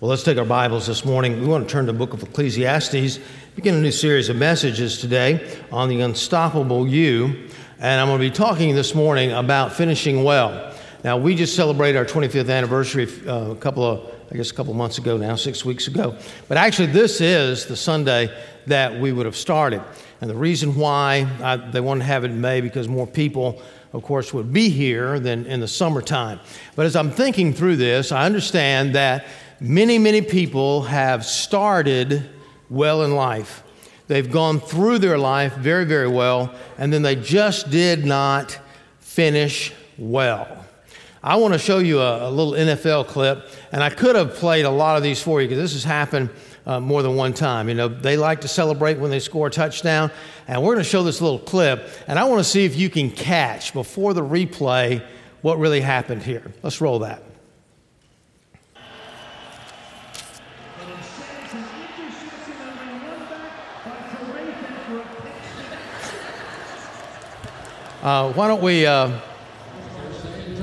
Well, let's take our Bibles this morning. We want to turn to the book of Ecclesiastes, begin a new series of messages today on the unstoppable you. And I'm going to be talking this morning about finishing well. Now, we just celebrated our 25th anniversary uh, a couple of, I guess, a couple of months ago now, six weeks ago. But actually, this is the Sunday that we would have started. And the reason why I, they wanted to have it in May because more people of course, would be here than in the summertime. But as I'm thinking through this, I understand that Many, many people have started well in life. They've gone through their life very, very well, and then they just did not finish well. I want to show you a, a little NFL clip, and I could have played a lot of these for you because this has happened uh, more than one time. You know, they like to celebrate when they score a touchdown, and we're going to show this little clip, and I want to see if you can catch before the replay what really happened here. Let's roll that. Uh, why don't we? Uh,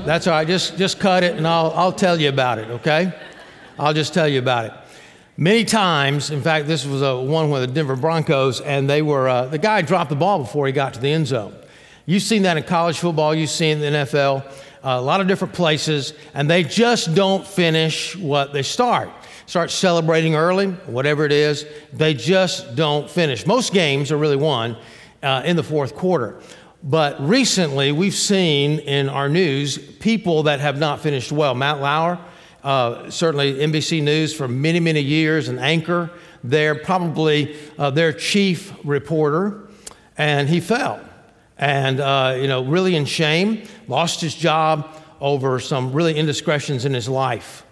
that's all right. Just just cut it, and I'll I'll tell you about it. Okay? I'll just tell you about it. Many times, in fact, this was a one with the Denver Broncos, and they were uh, the guy dropped the ball before he got to the end zone. You've seen that in college football. You've seen in the NFL, uh, a lot of different places, and they just don't finish what they start. Start celebrating early, whatever it is. They just don't finish. Most games are really won uh, in the fourth quarter. But recently, we've seen in our news people that have not finished well. Matt Lauer, uh, certainly NBC News for many, many years, an anchor there, probably uh, their chief reporter, and he fell. And, uh, you know, really in shame, lost his job over some really indiscretions in his life.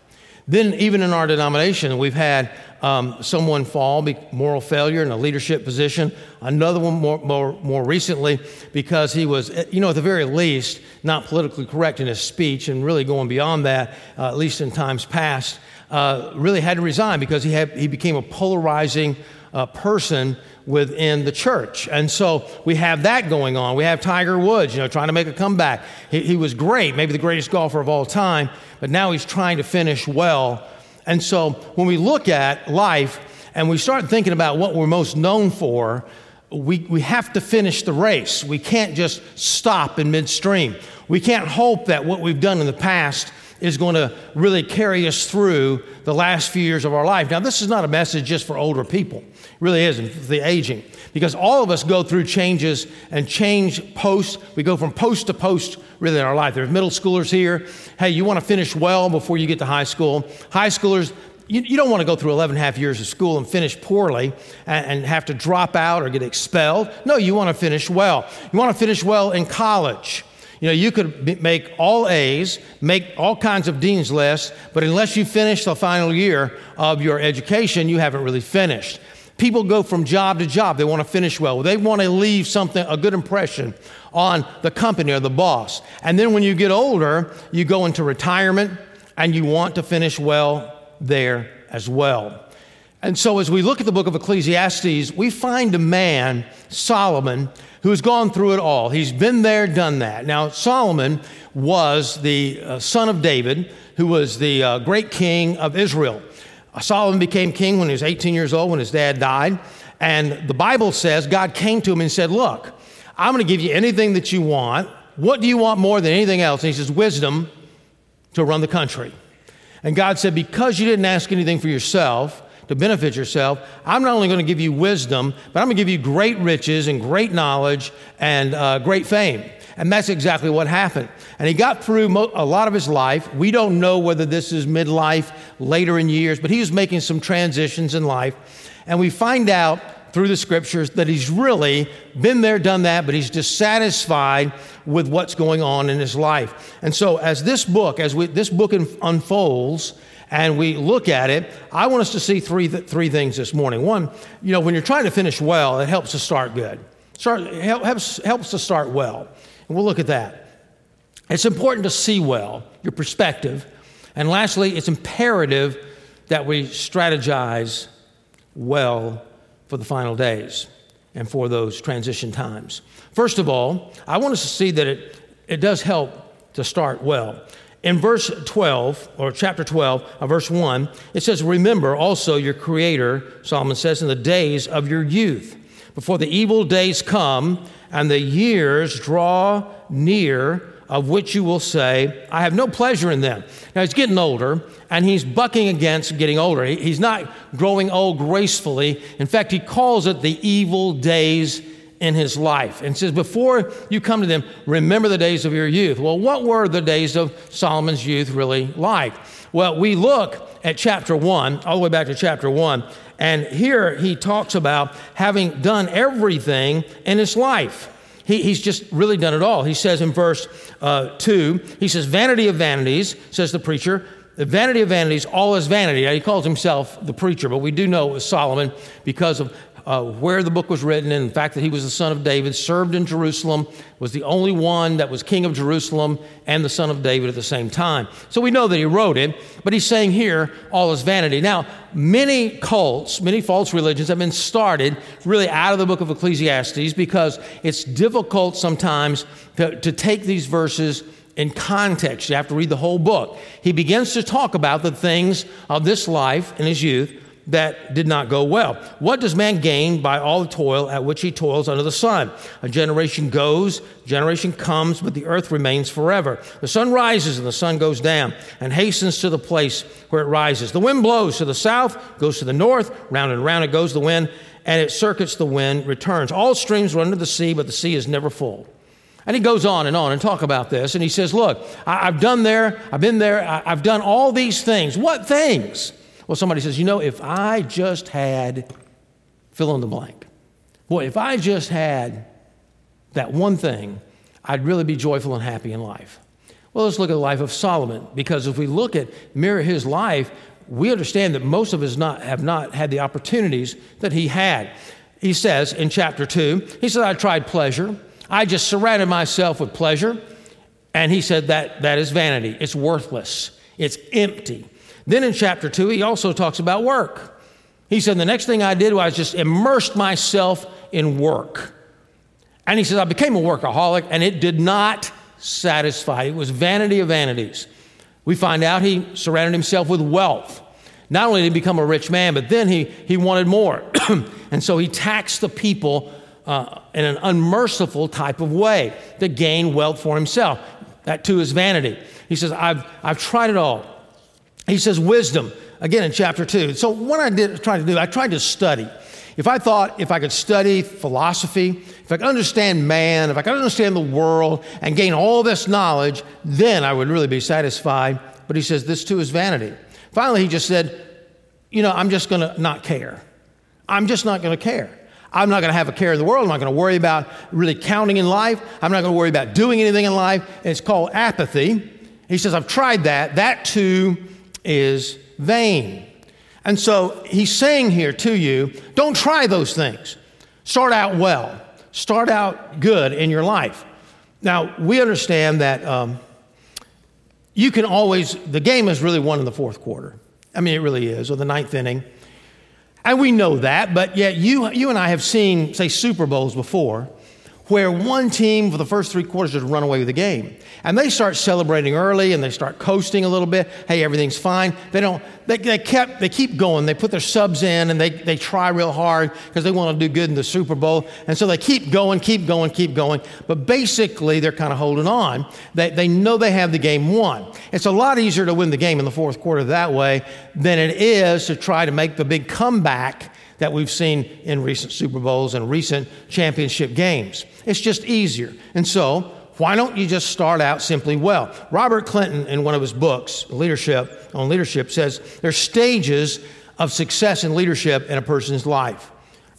Then, even in our denomination, we've had um, someone fall, moral failure in a leadership position. Another one more, more, more recently because he was, eh, you know, at the very least, not politically correct in his speech and really going beyond that, uh, at least in times past, uh, really had to resign because he, had, he became a polarizing uh, person within the church. And so we have that going on. We have Tiger Woods, you know, trying to make a comeback. He, he was great, maybe the greatest golfer of all time, but now he's trying to finish well. And so when we look at life and we start thinking about what we're most known for, we, we have to finish the race. We can't just stop in midstream. We can't hope that what we've done in the past is going to really carry us through the last few years of our life. Now, this is not a message just for older people. It really isn't, the aging. Because all of us go through changes and change post. We go from post to post really in our life. There's middle schoolers here. Hey, you want to finish well before you get to high school. High schoolers, you, you, don't want to go through 11 and a half years of school and finish poorly and, and have to drop out or get expelled. No, you want to finish well. You want to finish well in college. You know, you could make all A's, make all kinds of dean's lists, but unless you finish the final year of your education, you haven't really finished. People go from job to job. They want to finish well. They want to leave something, a good impression on the company or the boss. And then when you get older, you go into retirement and you want to finish well there as well. And so, as we look at the book of Ecclesiastes, we find a man, Solomon, who's gone through it all. He's been there, done that. Now, Solomon was the uh, son of David, who was the uh, great king of Israel. Uh, Solomon became king when he was 18 years old, when his dad died. And the Bible says God came to him and said, Look, I'm going to give you anything that you want. What do you want more than anything else? And he says, Wisdom to run the country. And God said, Because you didn't ask anything for yourself, to benefit yourself, I'm not only going to give you wisdom, but I'm going to give you great riches and great knowledge and uh, great fame. And that's exactly what happened. And he got through mo- a lot of his life. We don't know whether this is midlife, later in years, but he was making some transitions in life. And we find out through the scriptures that he's really been there, done that, but he's dissatisfied with what's going on in his life. And so, as this book, as we, this book unfolds, and we look at it, I want us to see three, th- three things this morning. One, you know, when you're trying to finish well, it helps to start good. Start, helps, helps to start well. And we'll look at that. It's important to see well, your perspective. And lastly, it's imperative that we strategize well for the final days and for those transition times. First of all, I want us to see that it, it does help to start well. In verse 12, or chapter 12, uh, verse 1, it says, Remember also your Creator, Solomon says, in the days of your youth, before the evil days come and the years draw near, of which you will say, I have no pleasure in them. Now he's getting older, and he's bucking against getting older. He's not growing old gracefully. In fact, he calls it the evil days in his life and says, Before you come to them, remember the days of your youth. Well, what were the days of Solomon's youth really like? Well, we look at chapter 1, all the way back to chapter 1, and here he talks about having done everything in his life. He, he's just really done it all. He says in verse uh, 2, he says, Vanity of vanities, says the preacher, the vanity of vanities, all is vanity. Now, he calls himself the preacher, but we do know it was Solomon because of uh, where the book was written and the fact that he was the son of David, served in Jerusalem, was the only one that was king of Jerusalem and the son of David at the same time. So we know that he wrote it, but he's saying here, all is vanity. Now, many cults, many false religions have been started really out of the book of Ecclesiastes because it's difficult sometimes to, to take these verses in context. You have to read the whole book. He begins to talk about the things of this life in his youth that did not go well. What does man gain by all the toil at which he toils under the sun? A generation goes, generation comes, but the earth remains forever. The sun rises and the sun goes down and hastens to the place where it rises. The wind blows to the south, goes to the north, round and round it goes the wind, and it circuits the wind, returns. All streams run to the sea, but the sea is never full. And he goes on and on and talk about this. And he says, Look, I, have done there, I've been there, I, I've done all these things. What things? Well, somebody says, you know, if I just had fill in the blank. Boy, if I just had that one thing, I'd really be joyful and happy in life. Well, let's look at the life of Solomon, because if we look at mirror his life, we understand that most of us not, have not had the opportunities that he had. He says in chapter 2, he said, I tried pleasure. I just surrounded myself with pleasure. And he said that that is vanity. It's worthless. It's empty. Then in chapter 2, he also talks about work. He said, The next thing I did was just immersed myself in work. And he says, I became a workaholic, and it did not satisfy. It was vanity of vanities. We find out he surrounded himself with wealth. Not only did he become a rich man, but then he, he wanted more. and so he taxed the people uh, in an unmerciful type of way to gain wealth for himself. That too is vanity. He says, I've, I've tried it all. He says wisdom, again in chapter 2. So, what I did try to do, I tried to study. If I thought if I could study philosophy, if I could understand man, if I could understand the world and gain all this knowledge, then I would really be satisfied. But he says this too is vanity. Finally, he just said, You know, I'm just going to not care. I'm just not going to care. I'm not going to have a care in the world. I'm not going to worry about really counting in life. I'm not going to worry about doing anything in life. It's called apathy. He says, I've tried that. That too is vain. And so he's saying here to you don't try those things. Start out well, start out good in your life. Now, we understand that um, you can always, the game is really won in the fourth quarter. I mean, it really is, or the ninth inning. And we know that, but yet you, you and I have seen, say, Super Bowls before where one team for the first three quarters just run away with the game. And they start celebrating early and they start coasting a little bit. Hey, everything's fine. They don't, they, they kept, they keep going. They put their subs in and they, they try real hard because they want to do good in the Super Bowl. And so they keep going, keep going, keep going. But basically, they're kind of holding on. They, they know they have the game won. It's a lot easier to win the game in the fourth quarter that way than it is to try to make the big comeback that we've seen in recent Super Bowls and recent championship games. It's just easier. And so, why don't you just start out simply well? Robert Clinton, in one of his books, Leadership on Leadership, says there's stages of success in leadership in a person's life.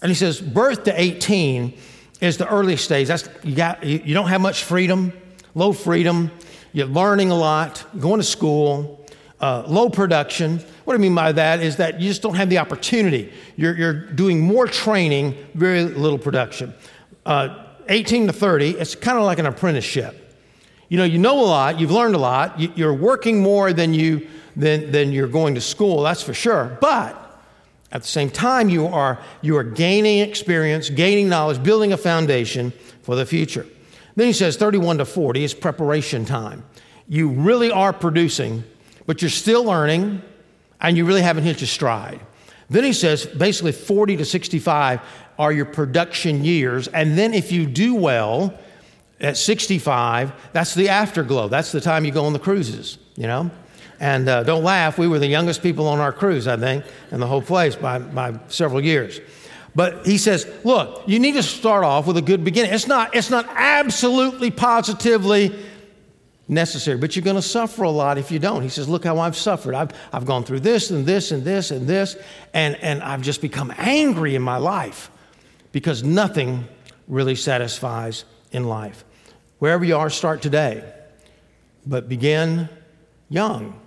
And he says, birth to 18 is the early stage. That's, you, got, you, you don't have much freedom, low freedom, you're learning a lot, going to school, uh, low production. What I mean by that is that you just don't have the opportunity. You're, you're doing more training, very little production. Uh, 18 to 30, it's kind of like an apprenticeship. You know, you know a lot, you've learned a lot, you're working more than, you, than, than you're going to school, that's for sure. But at the same time, you are, you are gaining experience, gaining knowledge, building a foundation for the future. Then he says 31 to 40 is preparation time. You really are producing, but you're still learning and you really haven't hit your stride. Then he says basically 40 to 65 are your production years. And then if you do well at 65, that's the afterglow. That's the time you go on the cruises, you know? And uh, don't laugh, we were the youngest people on our cruise, I think, in the whole place by, by several years. But he says, look, you need to start off with a good beginning. It's not, it's not absolutely positively necessary, but you're going to suffer a lot if you don't. He says, Look how I've suffered. I've, I've gone through this and this and this and this, and, and I've just become angry in my life because nothing really satisfies in life. Wherever you are, start today, but begin young.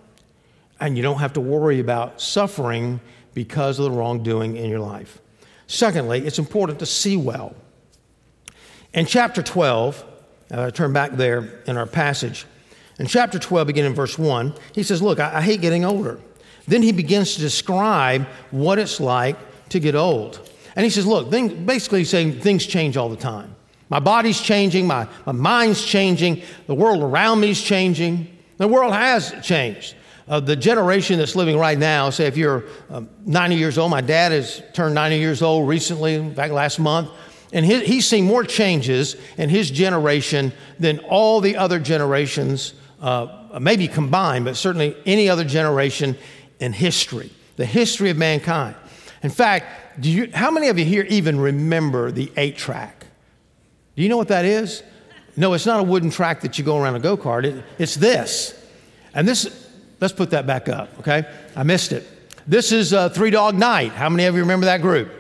And you don't have to worry about suffering because of the wrongdoing in your life. Secondly, it's important to see well. In chapter 12, uh, turn back there in our passage. In chapter 12, beginning in verse 1, he says, Look, I, I hate getting older. Then he begins to describe what it's like to get old. And he says, Look, things, basically saying things change all the time. My body's changing, my, my mind's changing, the world around me is changing. The world has changed. Uh, the generation that's living right now, say if you're um, 90 years old, my dad has turned 90 years old recently, in fact, last month. And he's seen more changes in his generation than all the other generations, uh, maybe combined, but certainly any other generation in history, the history of mankind. In fact, do you, how many of you here even remember the eight track? Do you know what that is? No, it's not a wooden track that you go around a go kart. It, it's this. And this, let's put that back up, okay? I missed it. This is uh, Three Dog Night. How many of you remember that group?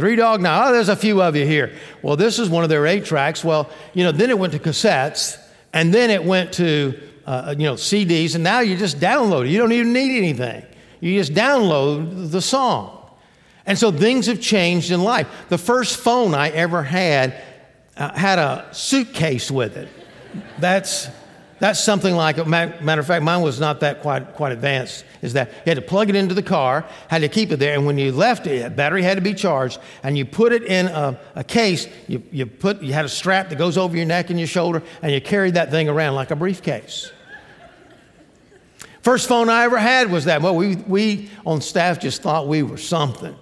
Three Dog Night. Oh, there's a few of you here. Well, this is one of their eight tracks. Well, you know, then it went to cassettes, and then it went to, uh, you know, CDs, and now you just download it. You don't even need anything. You just download the song. And so things have changed in life. The first phone I ever had uh, had a suitcase with it. That's that's something like, a matter of fact, mine was not that quite, quite advanced, is that you had to plug it into the car, had to keep it there, and when you left it, battery had to be charged, and you put it in a, a case, you, you, put, you had a strap that goes over your neck and your shoulder, and you carried that thing around like a briefcase. First phone I ever had was that. Well, we, we on staff just thought we were something,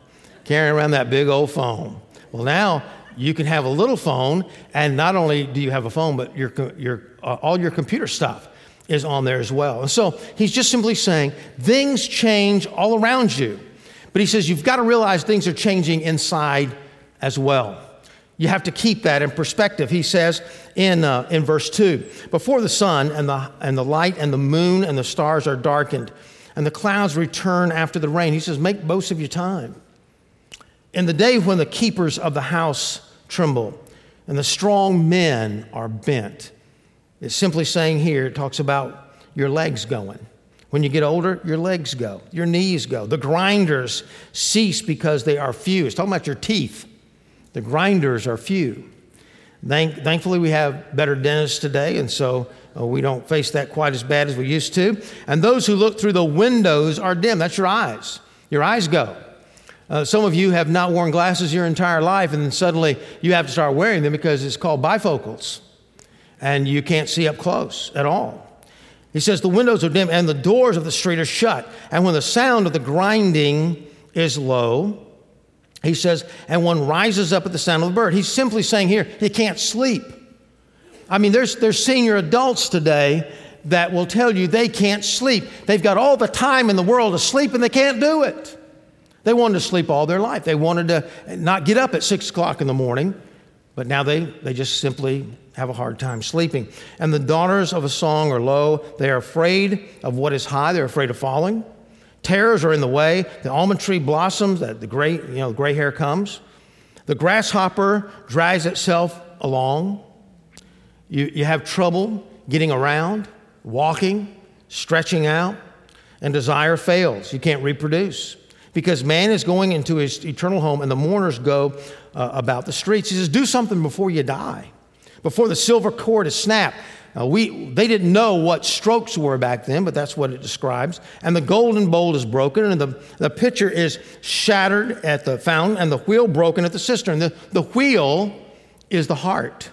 carrying around that big old phone. Well, now you can have a little phone, and not only do you have a phone, but your, your, uh, all your computer stuff is on there as well. And so he's just simply saying things change all around you. But he says you've got to realize things are changing inside as well. You have to keep that in perspective. He says in, uh, in verse 2 Before the sun and the, and the light and the moon and the stars are darkened, and the clouds return after the rain, he says, Make most of your time. In the day when the keepers of the house tremble, and the strong men are bent. It's simply saying here, it talks about your legs going. When you get older, your legs go, your knees go. The grinders cease because they are few. It's talking about your teeth. The grinders are few. Thank, thankfully, we have better dentists today, and so uh, we don't face that quite as bad as we used to. And those who look through the windows are dim. That's your eyes. Your eyes go. Uh, some of you have not worn glasses your entire life, and then suddenly you have to start wearing them because it's called bifocals, and you can't see up close at all. He says, The windows are dim and the doors of the street are shut. And when the sound of the grinding is low, he says, and one rises up at the sound of the bird. He's simply saying here, you can't sleep. I mean, there's, there's senior adults today that will tell you they can't sleep. They've got all the time in the world to sleep and they can't do it. They wanted to sleep all their life. They wanted to not get up at six o'clock in the morning, but now they, they just simply have a hard time sleeping. And the daughters of a song are low. They are afraid of what is high, they're afraid of falling. Terrors are in the way. The almond tree blossoms, the gray, you know, gray hair comes. The grasshopper drags itself along. You, you have trouble getting around, walking, stretching out, and desire fails. You can't reproduce because man is going into his eternal home and the mourners go uh, about the streets. He says, Do something before you die, before the silver cord is snapped. Uh, we, they didn't know what strokes were back then, but that's what it describes. And the golden bowl is broken, and the, the pitcher is shattered at the fountain, and the wheel broken at the cistern. The, the wheel is the heart.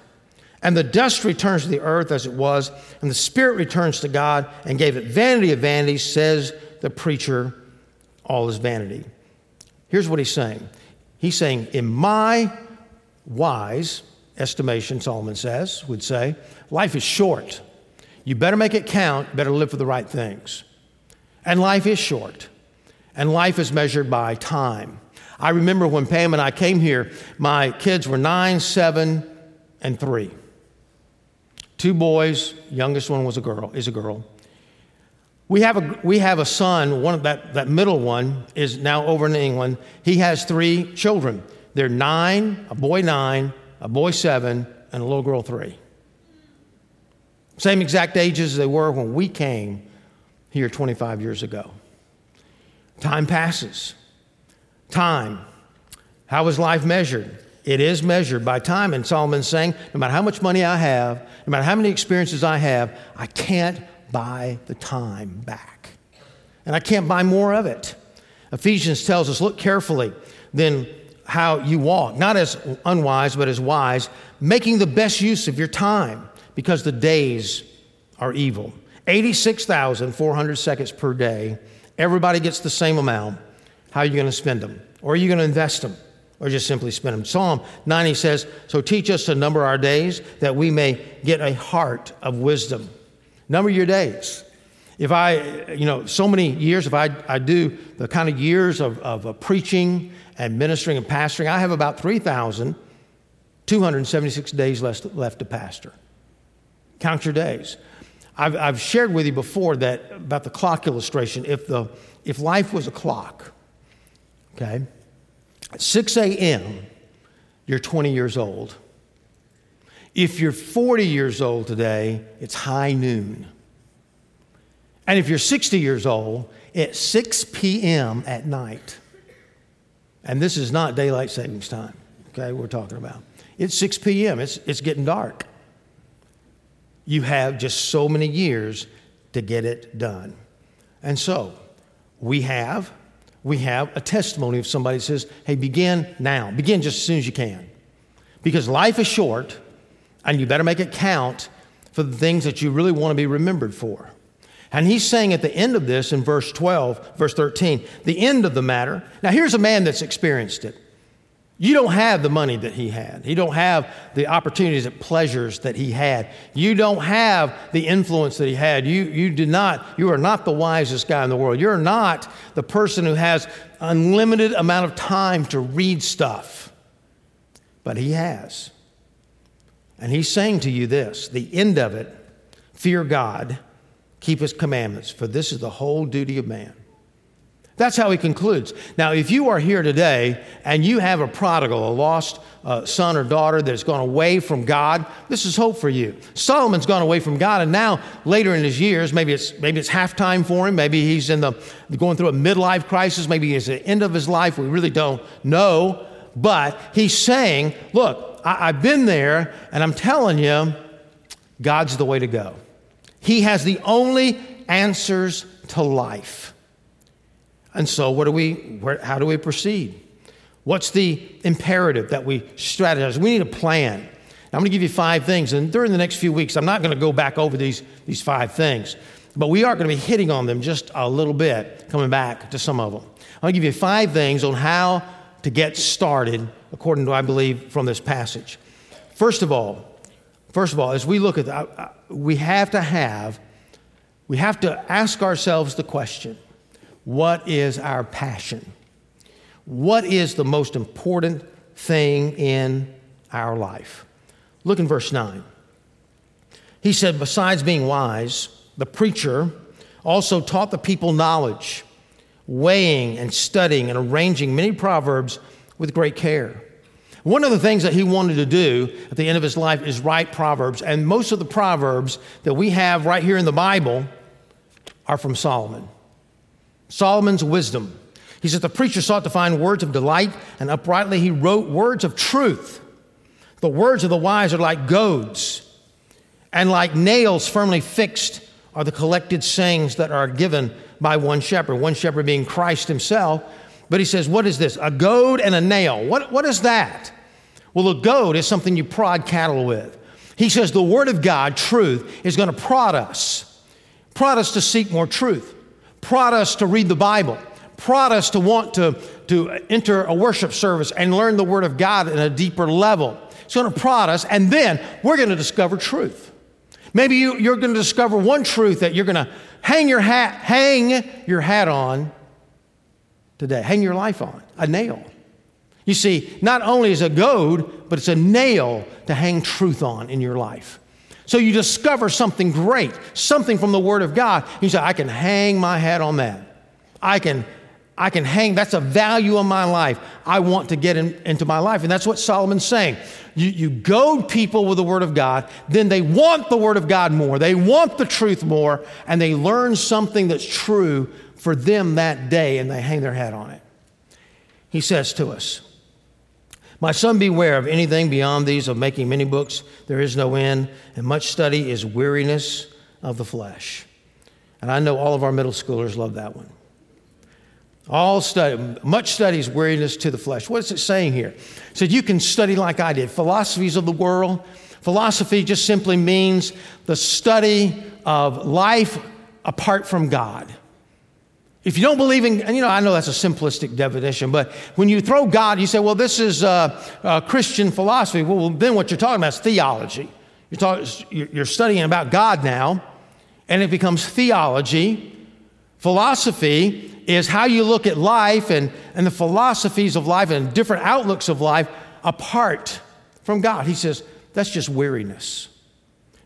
And the dust returns to the earth as it was, and the spirit returns to God and gave it vanity of vanities, says the preacher, all is vanity. Here's what he's saying He's saying, In my wise estimation, Solomon says, would say, life is short. You better make it count, better live for the right things. And life is short, and life is measured by time. I remember when Pam and I came here, my kids were nine, seven, and three. Two boys, youngest one was a girl, is a girl. We have a, we have a son, one of that, that middle one is now over in England. He has three children. They're nine, a boy nine, a boy seven, and a little girl three. Same exact ages as they were when we came here 25 years ago. Time passes. Time. How is life measured? It is measured by time. And Solomon's saying, no matter how much money I have, no matter how many experiences I have, I can't buy the time back. And I can't buy more of it. Ephesians tells us look carefully then how you walk, not as unwise, but as wise, making the best use of your time because the days are evil. 86,400 seconds per day. Everybody gets the same amount. How are you going to spend them? Or are you going to invest them? Or just simply spend them? Psalm 90 says, So teach us to number our days that we may get a heart of wisdom. Number your days. If I, you know, so many years, if I, I do the kind of years of, of uh, preaching and ministering and pastoring, I have about 3,276 days left, left to pastor. Count your days. I've, I've shared with you before that about the clock illustration. If, the, if life was a clock, okay, at 6 a.m., you're 20 years old. If you're 40 years old today, it's high noon. And if you're 60 years old, it's 6 p.m. at night. And this is not daylight savings time, okay, we're talking about. It's 6 p.m., it's, it's getting dark. You have just so many years to get it done. And so, we have we have a testimony of somebody that says, hey, begin now. Begin just as soon as you can. Because life is short, and you better make it count for the things that you really want to be remembered for. And he's saying at the end of this in verse 12, verse 13, the end of the matter. Now, here's a man that's experienced it. You don't have the money that he had. You don't have the opportunities and pleasures that he had. You don't have the influence that he had. You, you did not, you are not the wisest guy in the world. You're not the person who has unlimited amount of time to read stuff. But he has. And he's saying to you this the end of it fear God, keep his commandments, for this is the whole duty of man. That's how he concludes. Now, if you are here today and you have a prodigal, a lost uh, son or daughter that's gone away from God, this is hope for you. Solomon's gone away from God, and now later in his years, maybe it's maybe it's halftime for him, maybe he's in the going through a midlife crisis, maybe he's at the end of his life. We really don't know, but he's saying, "Look, I, I've been there, and I'm telling you, God's the way to go. He has the only answers to life." And so, what do we, where, how do we proceed? What's the imperative that we strategize? We need a plan. I'm going to give you five things, and during the next few weeks, I'm not going to go back over these, these five things, but we are going to be hitting on them just a little bit, coming back to some of them. I'm going to give you five things on how to get started, according to I believe from this passage. First of all, first of all, as we look at that, we have to have, we have to ask ourselves the question what is our passion? What is the most important thing in our life? Look in verse 9. He said, Besides being wise, the preacher also taught the people knowledge, weighing and studying and arranging many proverbs with great care. One of the things that he wanted to do at the end of his life is write proverbs, and most of the proverbs that we have right here in the Bible are from Solomon. Solomon's wisdom. He says, The preacher sought to find words of delight, and uprightly he wrote words of truth. The words of the wise are like goads, and like nails firmly fixed are the collected sayings that are given by one shepherd, one shepherd being Christ himself. But he says, What is this? A goad and a nail. What, what is that? Well, a goad is something you prod cattle with. He says the Word of God, truth, is going to prod us, prod us to seek more truth, prod us to read the Bible, prod us to want to, to enter a worship service and learn the Word of God in a deeper level. It's going to prod us, and then we're going to discover truth. Maybe you, you're going to discover one truth that you're going to hang your hat, hang your hat on today, hang your life on, a nail. You see, not only is a goad, but it's a nail to hang truth on in your life. So you discover something great, something from the Word of God. You say, I can hang my hat on that. I can, I can hang, that's a value of my life. I want to get in, into my life. And that's what Solomon's saying. You, you goad people with the Word of God, then they want the Word of God more. They want the truth more, and they learn something that's true for them that day, and they hang their hat on it. He says to us, my son, beware of anything beyond these of making many books. There is no end, and much study is weariness of the flesh. And I know all of our middle schoolers love that one. All study, much study is weariness to the flesh. What is it saying here? It said you can study like I did. Philosophies of the world. Philosophy just simply means the study of life apart from God. If you don't believe in, and you know, I know that's a simplistic definition, but when you throw God, you say, well, this is uh, uh, Christian philosophy. Well, then what you're talking about is theology. You're, talk, you're studying about God now, and it becomes theology. Philosophy is how you look at life and, and the philosophies of life and different outlooks of life apart from God. He says, that's just weariness.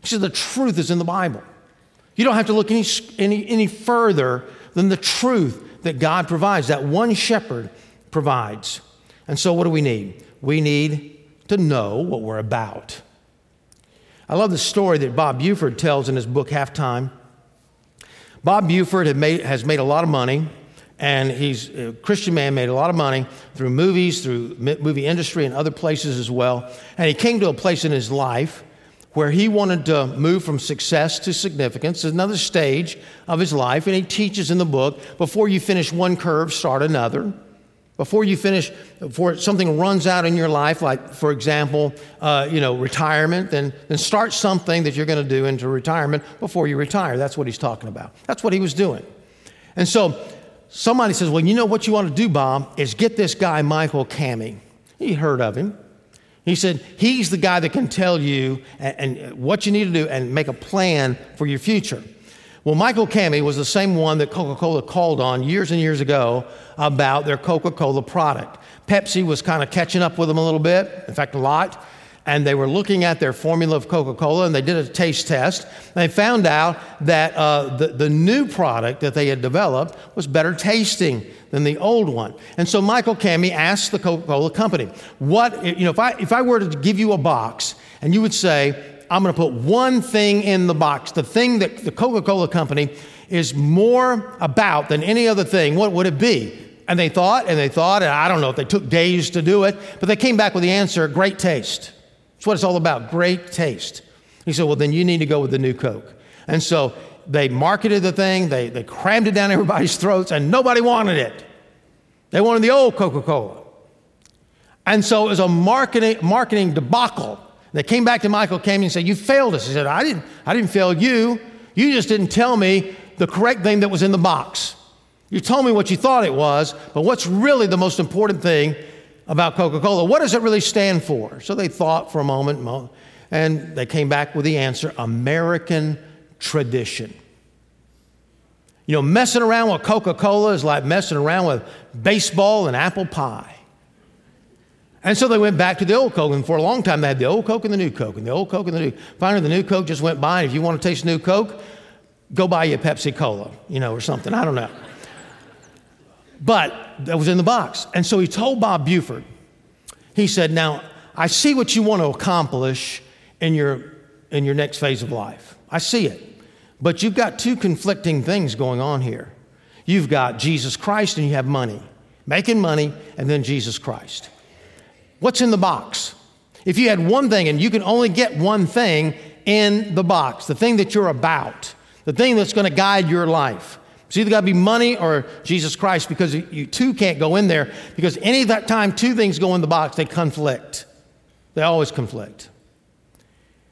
He says, the truth is in the Bible. You don't have to look any, any, any further than the truth that God provides, that one shepherd provides. And so, what do we need? We need to know what we're about. I love the story that Bob Buford tells in his book, Halftime. Bob Buford made, has made a lot of money, and he's a Christian man, made a lot of money through movies, through movie industry, and other places as well. And he came to a place in his life where he wanted to move from success to significance, another stage of his life. And he teaches in the book before you finish one curve, start another. Before you finish, before something runs out in your life, like for example, uh, you know, retirement, then, then start something that you're going to do into retirement before you retire. That's what he's talking about. That's what he was doing. And so somebody says, Well, you know what you want to do, Bob, is get this guy, Michael Kami. He heard of him. He said, He's the guy that can tell you and, and, what you need to do and make a plan for your future. Well, Michael Kami was the same one that Coca Cola called on years and years ago about their Coca Cola product. Pepsi was kind of catching up with them a little bit, in fact, a lot and they were looking at their formula of Coca Cola and they did a taste test. They found out that uh, the, the new product that they had developed was better tasting than the old one. And so Michael Kami asked the Coca Cola company, What, you know, if I, if I were to give you a box and you would say, I'm going to put one thing in the box, the thing that the Coca Cola company is more about than any other thing, what would it be? And they thought and they thought, and I don't know if they took days to do it, but they came back with the answer great taste. That's what it's all about great taste. He said, Well, then you need to go with the new Coke. And so they marketed the thing, they, they crammed it down everybody's throats, and nobody wanted it. They wanted the old Coca Cola. And so it was a marketing, marketing debacle. They came back to Michael Kami and said, You failed us. He said, I didn't, I didn't fail you. You just didn't tell me the correct thing that was in the box. You told me what you thought it was, but what's really the most important thing about Coca Cola. What does it really stand for? So they thought for a moment and they came back with the answer American tradition. You know, messing around with Coca Cola is like messing around with baseball and apple pie. And so they went back to the old Coke, and for a long time they had the old Coke and the new Coke, and the old Coke and the new. Finally, the new Coke just went by, and if you want to taste new Coke, go buy you a Pepsi Cola, you know, or something. I don't know. But that was in the box. And so he told Bob Buford, he said, Now, I see what you want to accomplish in your, in your next phase of life. I see it. But you've got two conflicting things going on here. You've got Jesus Christ and you have money, making money, and then Jesus Christ. What's in the box? If you had one thing and you can only get one thing in the box, the thing that you're about, the thing that's going to guide your life, it's either got to be money or Jesus Christ because you two can't go in there because any that time two things go in the box, they conflict. They always conflict.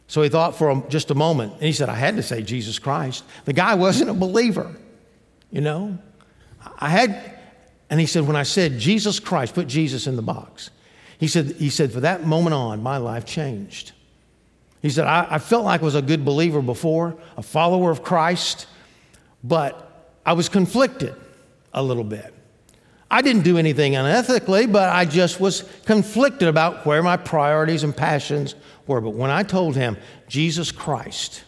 So he thought for a, just a moment, and he said, I had to say Jesus Christ. The guy wasn't a believer, you know? I had, and he said, when I said Jesus Christ, put Jesus in the box. He said, he said, for that moment on, my life changed. He said, I, I felt like I was a good believer before, a follower of Christ, but I was conflicted a little bit. I didn't do anything unethically, but I just was conflicted about where my priorities and passions were. But when I told him, Jesus Christ,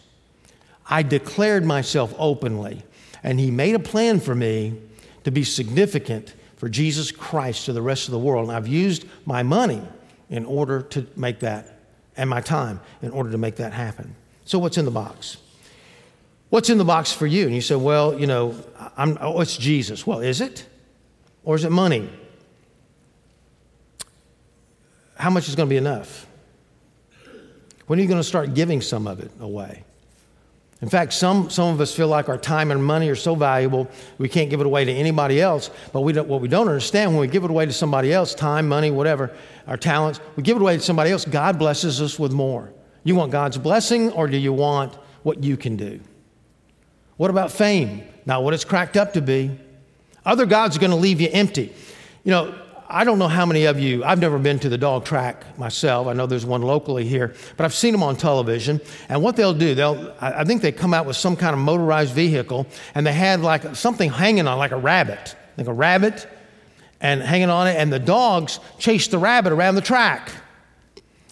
I declared myself openly, and he made a plan for me to be significant for Jesus Christ to the rest of the world. And I've used my money in order to make that, and my time in order to make that happen. So, what's in the box? What's in the box for you? And you say, well, you know, I'm, oh, it's Jesus. Well, is it? Or is it money? How much is going to be enough? When are you going to start giving some of it away? In fact, some, some of us feel like our time and money are so valuable we can't give it away to anybody else. But we what we don't understand when we give it away to somebody else, time, money, whatever, our talents, we give it away to somebody else, God blesses us with more. You want God's blessing or do you want what you can do? What about fame? Not what it's cracked up to be. Other gods are going to leave you empty. You know, I don't know how many of you, I've never been to the dog track myself. I know there's one locally here, but I've seen them on television. And what they'll do, they'll, I think they come out with some kind of motorized vehicle and they had like something hanging on, like a rabbit, like a rabbit, and hanging on it. And the dogs chase the rabbit around the track.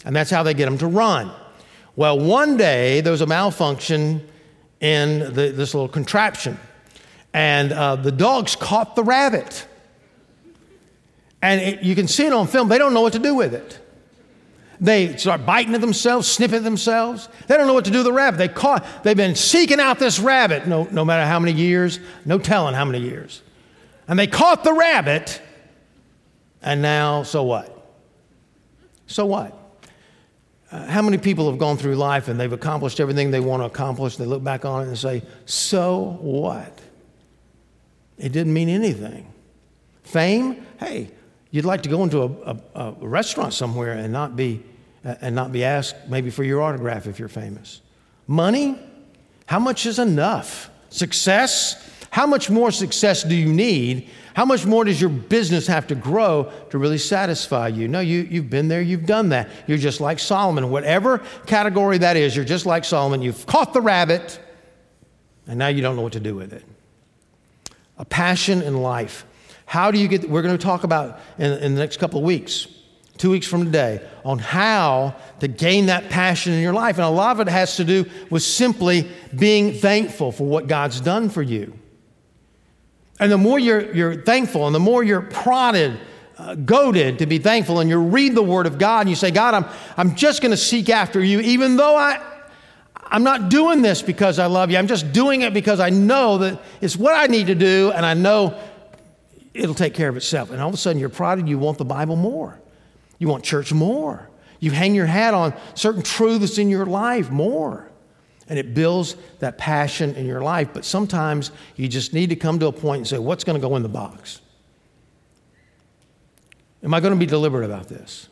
And that's how they get them to run. Well, one day there was a malfunction in the, this little contraption, and uh, the dogs caught the rabbit. And it, you can see it on film. They don't know what to do with it. They start biting at themselves, sniffing at themselves. They don't know what to do with the rabbit. They caught, they've been seeking out this rabbit no, no matter how many years, no telling how many years. And they caught the rabbit, and now, so what? So what? Uh, how many people have gone through life and they've accomplished everything they want to accomplish? They look back on it and say, So what? It didn't mean anything. Fame? Hey, You'd like to go into a, a, a restaurant somewhere and not be uh, and not be asked maybe for your autograph if you're famous. Money? How much is enough? Success? How much more success do you need? How much more does your business have to grow to really satisfy you? No, you, you've been there, you've done that. You're just like Solomon. Whatever category that is, you're just like Solomon. You've caught the rabbit, and now you don't know what to do with it. A passion in life. How do you get, we're going to talk about in, in the next couple of weeks, two weeks from today, on how to gain that passion in your life. And a lot of it has to do with simply being thankful for what God's done for you. And the more you're, you're thankful and the more you're prodded, uh, goaded to be thankful, and you read the Word of God and you say, God, I'm, I'm just going to seek after you, even though I, I'm not doing this because I love you. I'm just doing it because I know that it's what I need to do, and I know it'll take care of itself. And all of a sudden, you're prodded, you want the Bible more. You want church more. You hang your hat on certain truths in your life more. And it builds that passion in your life. But sometimes you just need to come to a point and say, what's going to go in the box? Am I going to be deliberate about this?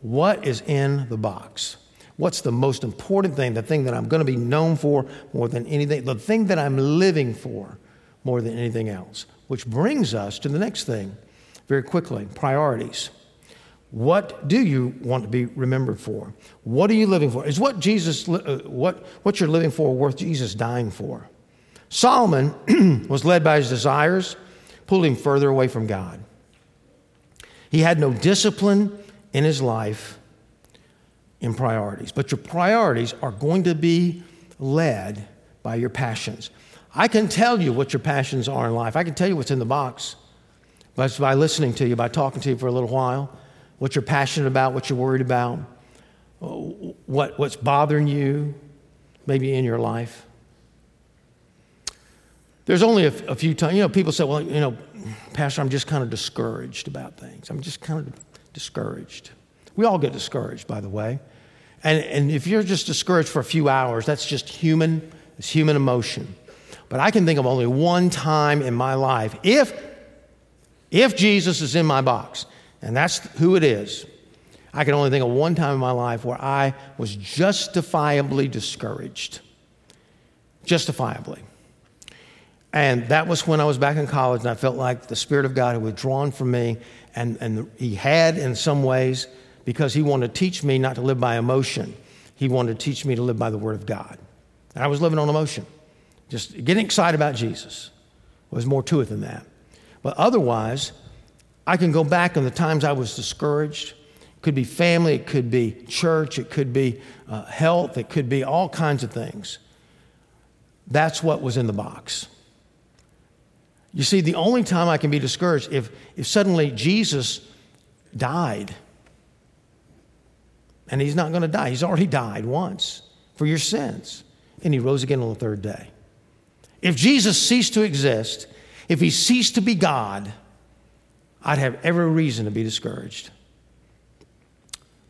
What is in the box? What's the most important thing, the thing that I'm going to be known for more than anything, the thing that I'm living for more than anything else? Which brings us to the next thing very quickly priorities. What do you want to be remembered for? What are you living for? Is what Jesus, uh, what, what you're living for worth Jesus dying for? Solomon was led by his desires, pulled him further away from God. He had no discipline in his life in priorities, but your priorities are going to be led by your passions. I can tell you what your passions are in life. I can tell you what's in the box by, by listening to you, by talking to you for a little while, what you're passionate about, what you're worried about, what, what's bothering you, maybe in your life. There's only a, a few times, you know, people say, well, you know, Pastor, I'm just kind of discouraged about things. I'm just kind of discouraged. We all get discouraged, by the way. And, and if you're just discouraged for a few hours, that's just human, it's human emotion. But I can think of only one time in my life, if, if Jesus is in my box, and that's who it is, I can only think of one time in my life where I was justifiably discouraged. Justifiably. And that was when I was back in college, and I felt like the Spirit of God had withdrawn from me, and, and He had in some ways because He wanted to teach me not to live by emotion. He wanted to teach me to live by the Word of God. And I was living on emotion, just getting excited about Jesus. There was more to it than that. But otherwise, I can go back in the times I was discouraged. It could be family, it could be church, it could be uh, health, it could be all kinds of things. That's what was in the box. You see, the only time I can be discouraged if, if suddenly Jesus died. And he's not going to die. He's already died once for your sins. And he rose again on the third day. If Jesus ceased to exist, if he ceased to be God, I'd have every reason to be discouraged.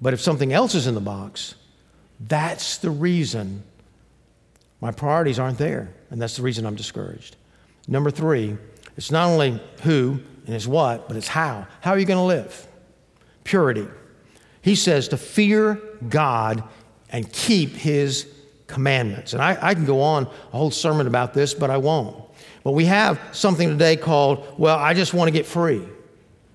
But if something else is in the box, that's the reason my priorities aren't there. And that's the reason I'm discouraged. Number three, it's not only who and it's what, but it's how. How are you going to live? Purity. He says to fear God and keep his commandments. And I, I can go on a whole sermon about this, but I won't. But we have something today called, well, I just want to get free.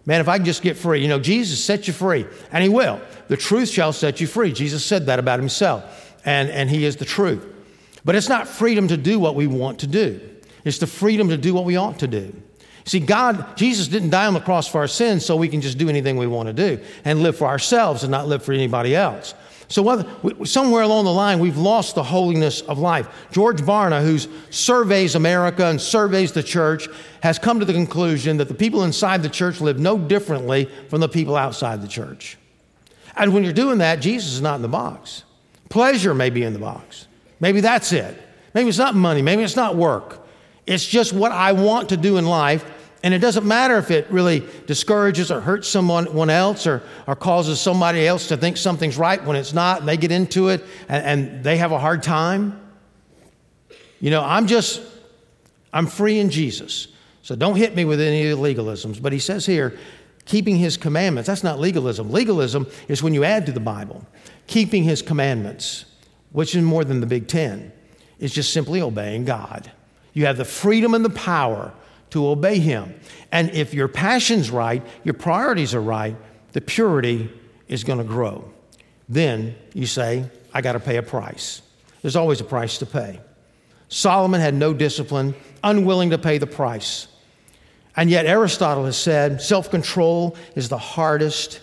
Man, if I can just get free, you know, Jesus set you free, and He will. The truth shall set you free. Jesus said that about Himself, and, and He is the truth. But it's not freedom to do what we want to do, it's the freedom to do what we ought to do. See, God, Jesus didn't die on the cross for our sins so we can just do anything we want to do and live for ourselves and not live for anybody else. So, somewhere along the line, we've lost the holiness of life. George Barna, who surveys America and surveys the church, has come to the conclusion that the people inside the church live no differently from the people outside the church. And when you're doing that, Jesus is not in the box. Pleasure may be in the box. Maybe that's it. Maybe it's not money. Maybe it's not work. It's just what I want to do in life and it doesn't matter if it really discourages or hurts someone else or, or causes somebody else to think something's right when it's not, and they get into it and, and they have a hard time. You know, I'm just, I'm free in Jesus. So don't hit me with any legalisms. But he says here, keeping his commandments. That's not legalism. Legalism is when you add to the Bible. Keeping his commandments, which is more than the Big Ten, is just simply obeying God. You have the freedom and the power to obey Him. And if your passion's right, your priorities are right, the purity is going to grow. Then you say, I got to pay a price. There's always a price to pay. Solomon had no discipline, unwilling to pay the price. And yet, Aristotle has said self control is the hardest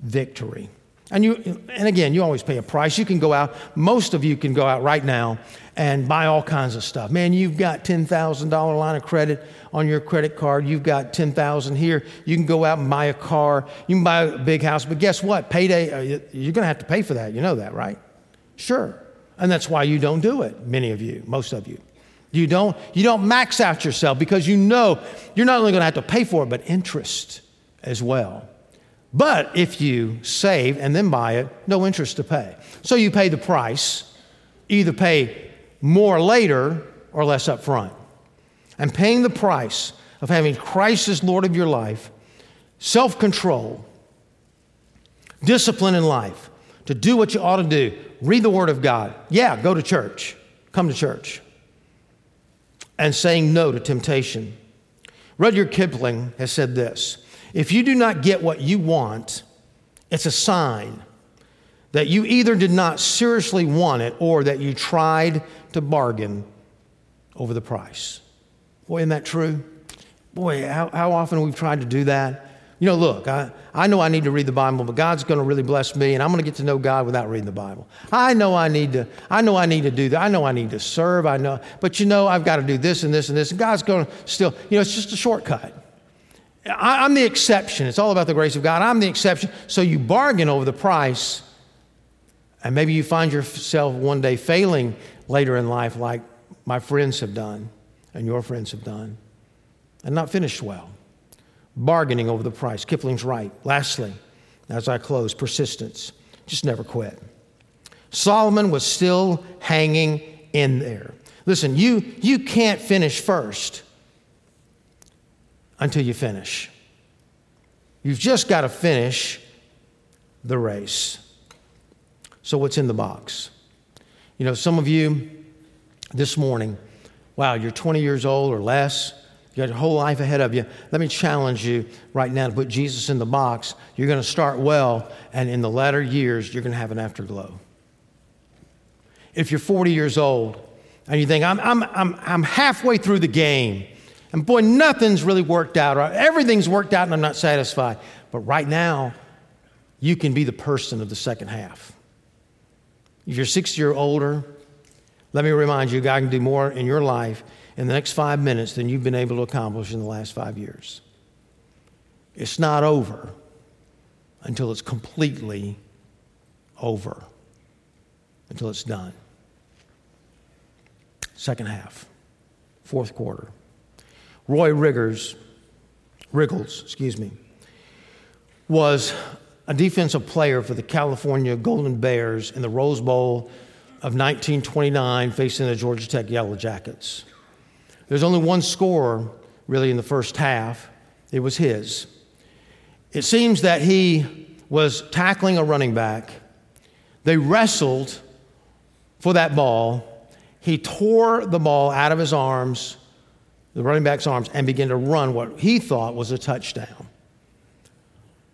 victory. And, you, and again, you always pay a price. You can go out, most of you can go out right now and buy all kinds of stuff. Man, you've got $10,000 line of credit on your credit card. You've got 10,000 here. You can go out and buy a car. You can buy a big house. But guess what? Payday, uh, you're going to have to pay for that. You know that, right? Sure. And that's why you don't do it, many of you, most of you. You don't, you don't max out yourself because you know you're not only going to have to pay for it, but interest as well. But if you save and then buy it, no interest to pay. So you pay the price, either pay more later or less up front. And paying the price of having Christ as Lord of your life, self control, discipline in life, to do what you ought to do, read the Word of God. Yeah, go to church, come to church. And saying no to temptation. Rudyard Kipling has said this if you do not get what you want, it's a sign that you either did not seriously want it or that you tried to bargain over the price. Boy, isn't that true? Boy, how, how often we've tried to do that. You know, look, I, I know I need to read the Bible, but God's going to really bless me, and I'm going to get to know God without reading the Bible. I know I need to, I know I need to do that. I know I need to serve. I know, but you know, I've got to do this and this and this, and God's going to still, you know, it's just a shortcut. I, I'm the exception. It's all about the grace of God. I'm the exception. So you bargain over the price, and maybe you find yourself one day failing later in life, like my friends have done and your friends have done, and not finished well. Bargaining over the price. Kipling's right. Lastly, as I close, persistence. Just never quit. Solomon was still hanging in there. Listen, you, you can't finish first until you finish. You've just got to finish the race. So, what's in the box? You know, some of you this morning, wow, you're 20 years old or less, you got your whole life ahead of you. Let me challenge you right now to put Jesus in the box. You're going to start well, and in the latter years, you're going to have an afterglow. If you're 40 years old and you think, I'm, I'm, I'm, I'm halfway through the game, and boy, nothing's really worked out, or everything's worked out, and I'm not satisfied. But right now, you can be the person of the second half. If you're 60 or older, let me remind you, God can do more in your life in the next five minutes than you've been able to accomplish in the last five years. It's not over until it's completely over, until it's done. Second half, fourth quarter. Roy Riggers, Riegels, excuse me, was a defensive player for the California Golden Bears in the Rose Bowl of 1929 facing the Georgia Tech Yellow Jackets. There's only one score really in the first half. It was his. It seems that he was tackling a running back. They wrestled for that ball. He tore the ball out of his arms, the running back's arms, and began to run what he thought was a touchdown.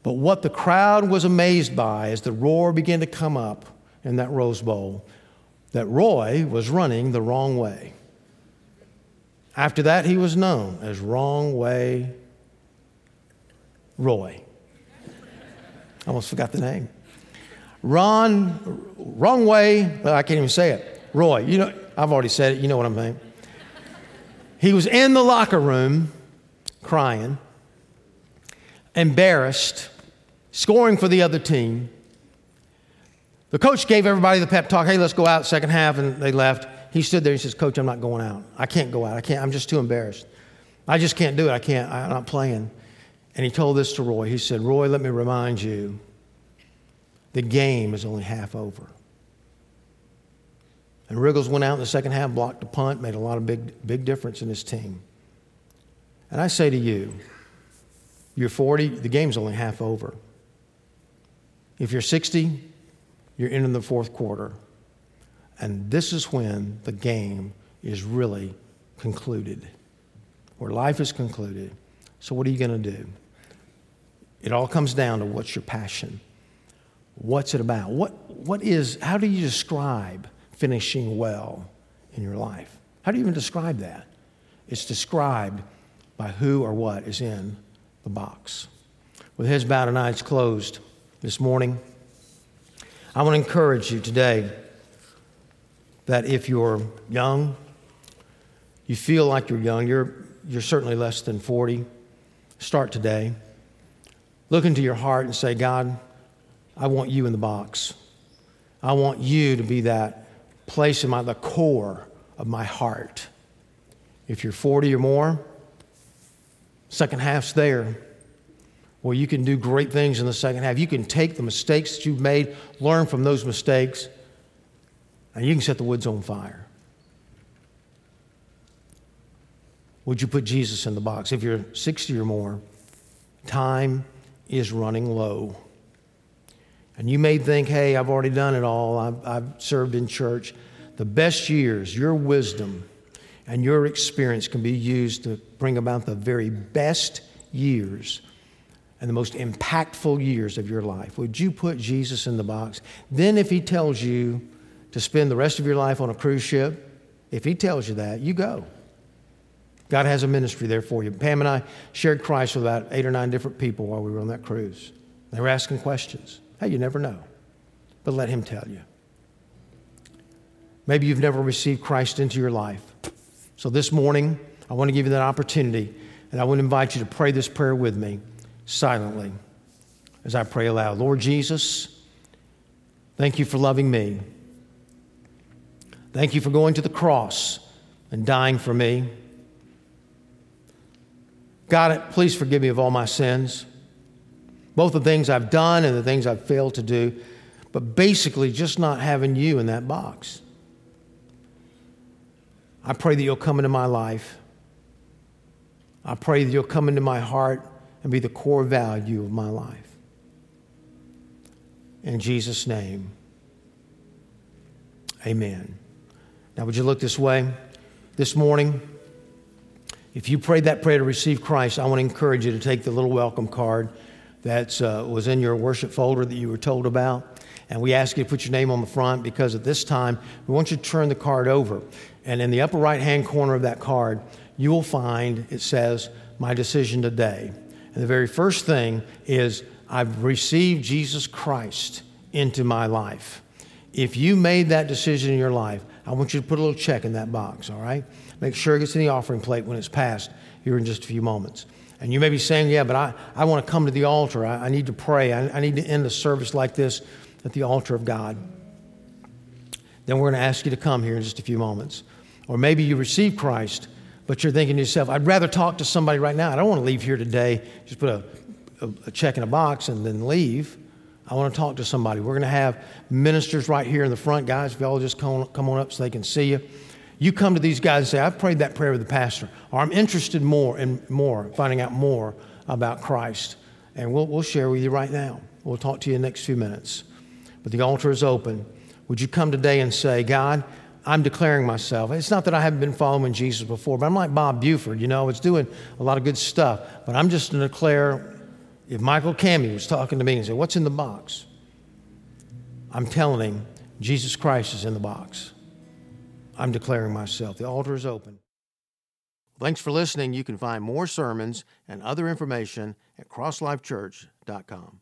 But what the crowd was amazed by as the roar began to come up in that Rose Bowl, that Roy was running the wrong way. After that, he was known as Wrong Way Roy. I almost forgot the name. Ron, Wrong Way, I can't even say it. Roy, you know, I've already said it, you know what I'm saying. He was in the locker room crying, embarrassed, scoring for the other team. The coach gave everybody the pep talk hey, let's go out, second half, and they left. He stood there and he says, Coach, I'm not going out. I can't go out. I can't. I'm just too embarrassed. I just can't do it. I can't. I'm not playing. And he told this to Roy. He said, Roy, let me remind you the game is only half over. And Riegels went out in the second half, blocked a punt, made a lot of big, big difference in his team. And I say to you, you're 40, the game's only half over. If you're 60, you're in the fourth quarter. And this is when the game is really concluded, or life is concluded. So, what are you going to do? It all comes down to what's your passion? What's it about? What, what is, how do you describe finishing well in your life? How do you even describe that? It's described by who or what is in the box. With his bowed and eyes closed this morning, I want to encourage you today that if you're young, you feel like you're young, you're, you're certainly less than 40, start today. Look into your heart and say, God, I want you in the box. I want you to be that place in my, the core of my heart. If you're 40 or more, second half's there. Well, you can do great things in the second half. You can take the mistakes that you've made, learn from those mistakes, and you can set the woods on fire. Would you put Jesus in the box? If you're 60 or more, time is running low. And you may think, hey, I've already done it all. I've, I've, served in church. The best years, your wisdom and your experience can be used to bring about the very best years and the most impactful years of your life. Would you put Jesus in the box? Then, if he tells you, to spend the rest of your life on a cruise ship, if he tells you that, you go. God has a ministry there for you. Pam and I shared Christ with about eight or nine different people while we were on that cruise. They were asking questions. Hey, you never know, but let him tell you. Maybe you've never received Christ into your life. So this morning, I want to give you that opportunity, and I want to invite you to pray this prayer with me silently as I pray aloud. Lord Jesus, thank you for loving me. Thank you for going to the cross and dying for me. God, please forgive me of all my sins, both the things I've done and the things I've failed to do, but basically just not having you in that box. I pray that you'll come into my life. I pray that you'll come into my heart and be the core value of my life. in Jesus' name. Amen. Now, would you look this way? This morning, if you prayed that prayer to receive Christ, I want to encourage you to take the little welcome card that uh, was in your worship folder that you were told about. And we ask you to put your name on the front because at this time, we want you to turn the card over. And in the upper right hand corner of that card, you will find it says, My decision today. And the very first thing is, I've received Jesus Christ into my life. If you made that decision in your life, I want you to put a little check in that box, all right? Make sure it gets in the offering plate when it's passed here in just a few moments. And you may be saying, Yeah, but I, I want to come to the altar. I, I need to pray. I, I need to end a service like this at the altar of God. Then we're going to ask you to come here in just a few moments. Or maybe you received Christ, but you're thinking to yourself, I'd rather talk to somebody right now. I don't want to leave here today, just put a, a, a check in a box and then leave. I want to talk to somebody. We're going to have ministers right here in the front, guys. If y'all just come, come on up so they can see you. You come to these guys and say, I've prayed that prayer with the pastor, or I'm interested more and more, finding out more about Christ. And we'll, we'll share with you right now. We'll talk to you in the next few minutes. But the altar is open. Would you come today and say, God, I'm declaring myself. It's not that I haven't been following Jesus before, but I'm like Bob Buford, you know, it's doing a lot of good stuff. But I'm just going to declare if Michael Kami was talking to me and said, What's in the box? I'm telling him Jesus Christ is in the box. I'm declaring myself. The altar is open. Thanks for listening. You can find more sermons and other information at crosslifechurch.com.